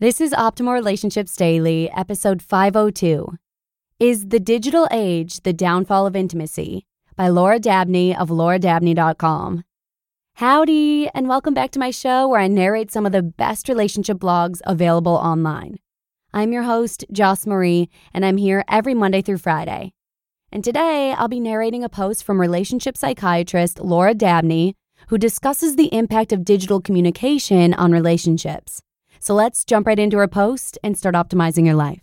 This is Optimal Relationships Daily, episode 502. Is the Digital Age the Downfall of Intimacy? by Laura Dabney of lauradabney.com. Howdy, and welcome back to my show where I narrate some of the best relationship blogs available online. I'm your host, Joss Marie, and I'm here every Monday through Friday. And today I'll be narrating a post from relationship psychiatrist Laura Dabney, who discusses the impact of digital communication on relationships. So let's jump right into our post and start optimizing your life.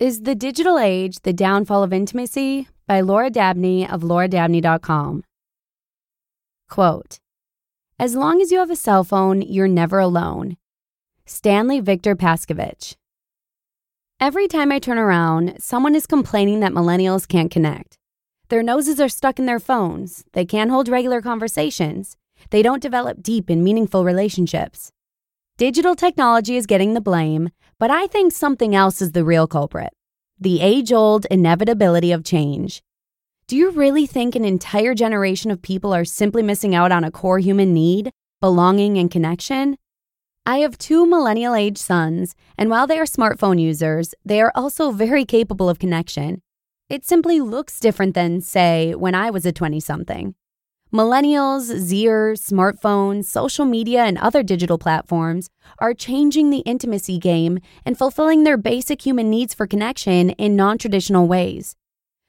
Is the Digital Age the Downfall of Intimacy? by Laura Dabney of lauradabney.com. Quote As long as you have a cell phone, you're never alone. Stanley Victor Paskavich. Every time I turn around, someone is complaining that millennials can't connect. Their noses are stuck in their phones, they can't hold regular conversations, they don't develop deep and meaningful relationships. Digital technology is getting the blame, but I think something else is the real culprit the age old inevitability of change. Do you really think an entire generation of people are simply missing out on a core human need, belonging, and connection? I have two millennial age sons, and while they are smartphone users, they are also very capable of connection. It simply looks different than, say, when I was a 20 something. Millennials, Zers, smartphones, social media, and other digital platforms are changing the intimacy game and fulfilling their basic human needs for connection in non traditional ways.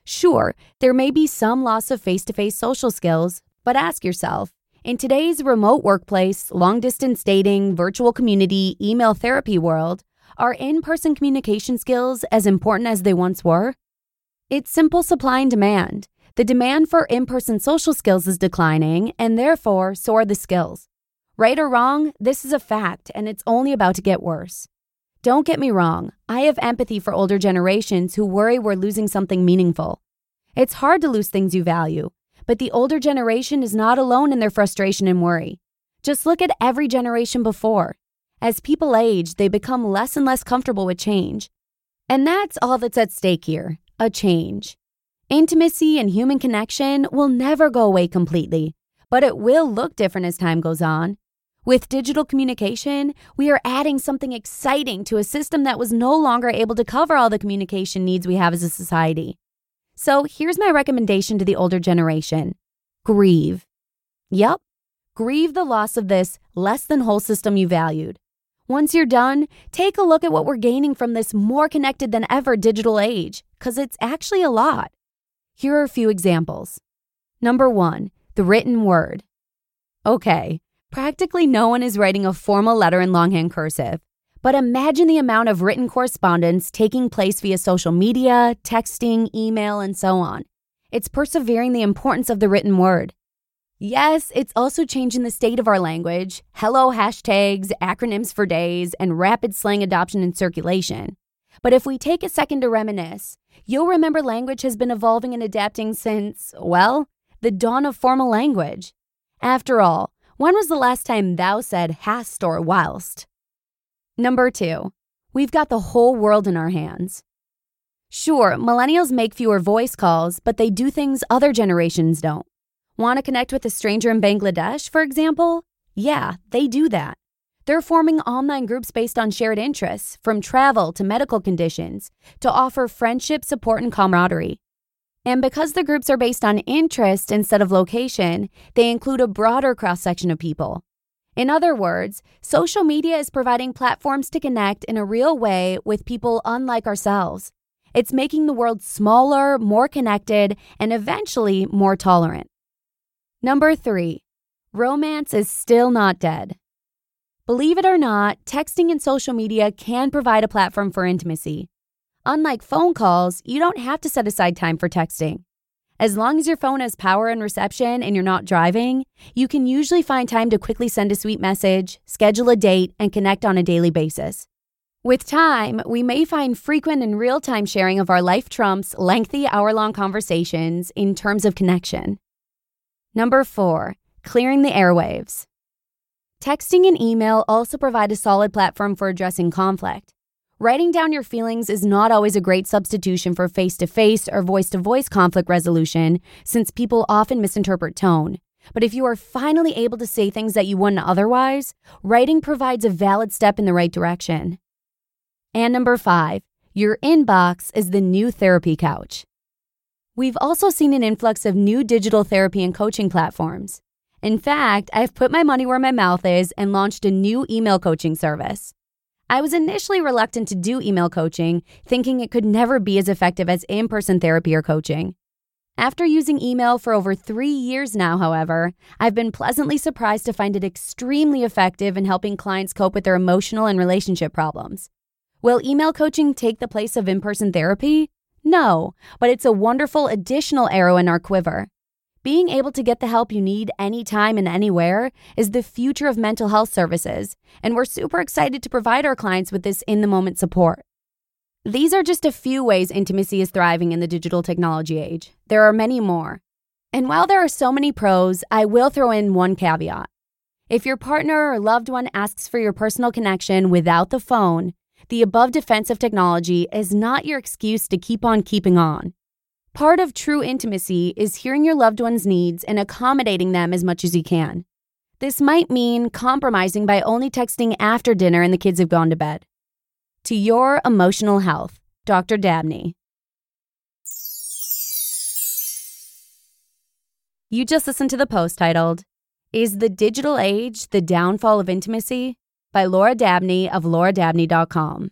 Sure, there may be some loss of face to face social skills, but ask yourself in today's remote workplace, long distance dating, virtual community, email therapy world, are in person communication skills as important as they once were? It's simple supply and demand. The demand for in person social skills is declining, and therefore, so are the skills. Right or wrong, this is a fact, and it's only about to get worse. Don't get me wrong, I have empathy for older generations who worry we're losing something meaningful. It's hard to lose things you value, but the older generation is not alone in their frustration and worry. Just look at every generation before. As people age, they become less and less comfortable with change. And that's all that's at stake here a change. Intimacy and human connection will never go away completely, but it will look different as time goes on. With digital communication, we are adding something exciting to a system that was no longer able to cover all the communication needs we have as a society. So here's my recommendation to the older generation grieve. Yep, grieve the loss of this less than whole system you valued. Once you're done, take a look at what we're gaining from this more connected than ever digital age, because it's actually a lot. Here are a few examples. Number one, the written word. Okay, practically no one is writing a formal letter in longhand cursive, but imagine the amount of written correspondence taking place via social media, texting, email, and so on. It's persevering the importance of the written word. Yes, it's also changing the state of our language, hello hashtags, acronyms for days, and rapid slang adoption and circulation. But if we take a second to reminisce, you'll remember language has been evolving and adapting since, well, the dawn of formal language. After all, when was the last time thou said hast or whilst? Number two, we've got the whole world in our hands. Sure, millennials make fewer voice calls, but they do things other generations don't. Want to connect with a stranger in Bangladesh, for example? Yeah, they do that. They're forming online groups based on shared interests, from travel to medical conditions, to offer friendship, support, and camaraderie. And because the groups are based on interest instead of location, they include a broader cross section of people. In other words, social media is providing platforms to connect in a real way with people unlike ourselves. It's making the world smaller, more connected, and eventually more tolerant. Number three, romance is still not dead. Believe it or not, texting and social media can provide a platform for intimacy. Unlike phone calls, you don't have to set aside time for texting. As long as your phone has power and reception and you're not driving, you can usually find time to quickly send a sweet message, schedule a date, and connect on a daily basis. With time, we may find frequent and real time sharing of our life trumps lengthy hour long conversations in terms of connection. Number four, clearing the airwaves. Texting and email also provide a solid platform for addressing conflict. Writing down your feelings is not always a great substitution for face to face or voice to voice conflict resolution, since people often misinterpret tone. But if you are finally able to say things that you wouldn't otherwise, writing provides a valid step in the right direction. And number five, your inbox is the new therapy couch. We've also seen an influx of new digital therapy and coaching platforms. In fact, I've put my money where my mouth is and launched a new email coaching service. I was initially reluctant to do email coaching, thinking it could never be as effective as in person therapy or coaching. After using email for over three years now, however, I've been pleasantly surprised to find it extremely effective in helping clients cope with their emotional and relationship problems. Will email coaching take the place of in person therapy? No, but it's a wonderful additional arrow in our quiver. Being able to get the help you need anytime and anywhere is the future of mental health services, and we're super excited to provide our clients with this in the moment support. These are just a few ways intimacy is thriving in the digital technology age. There are many more. And while there are so many pros, I will throw in one caveat. If your partner or loved one asks for your personal connection without the phone, the above defensive technology is not your excuse to keep on keeping on. Part of true intimacy is hearing your loved one's needs and accommodating them as much as you can. This might mean compromising by only texting after dinner and the kids have gone to bed. To your emotional health, Dr. Dabney. You just listened to the post titled, Is the Digital Age the Downfall of Intimacy? by Laura Dabney of lauradabney.com.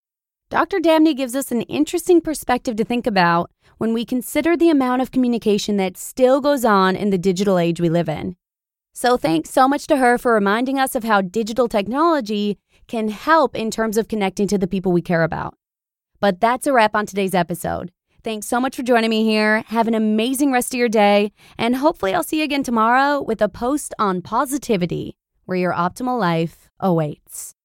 Dr. Dabney gives us an interesting perspective to think about when we consider the amount of communication that still goes on in the digital age we live in. So, thanks so much to her for reminding us of how digital technology can help in terms of connecting to the people we care about. But that's a wrap on today's episode. Thanks so much for joining me here. Have an amazing rest of your day, and hopefully, I'll see you again tomorrow with a post on positivity where your optimal life awaits.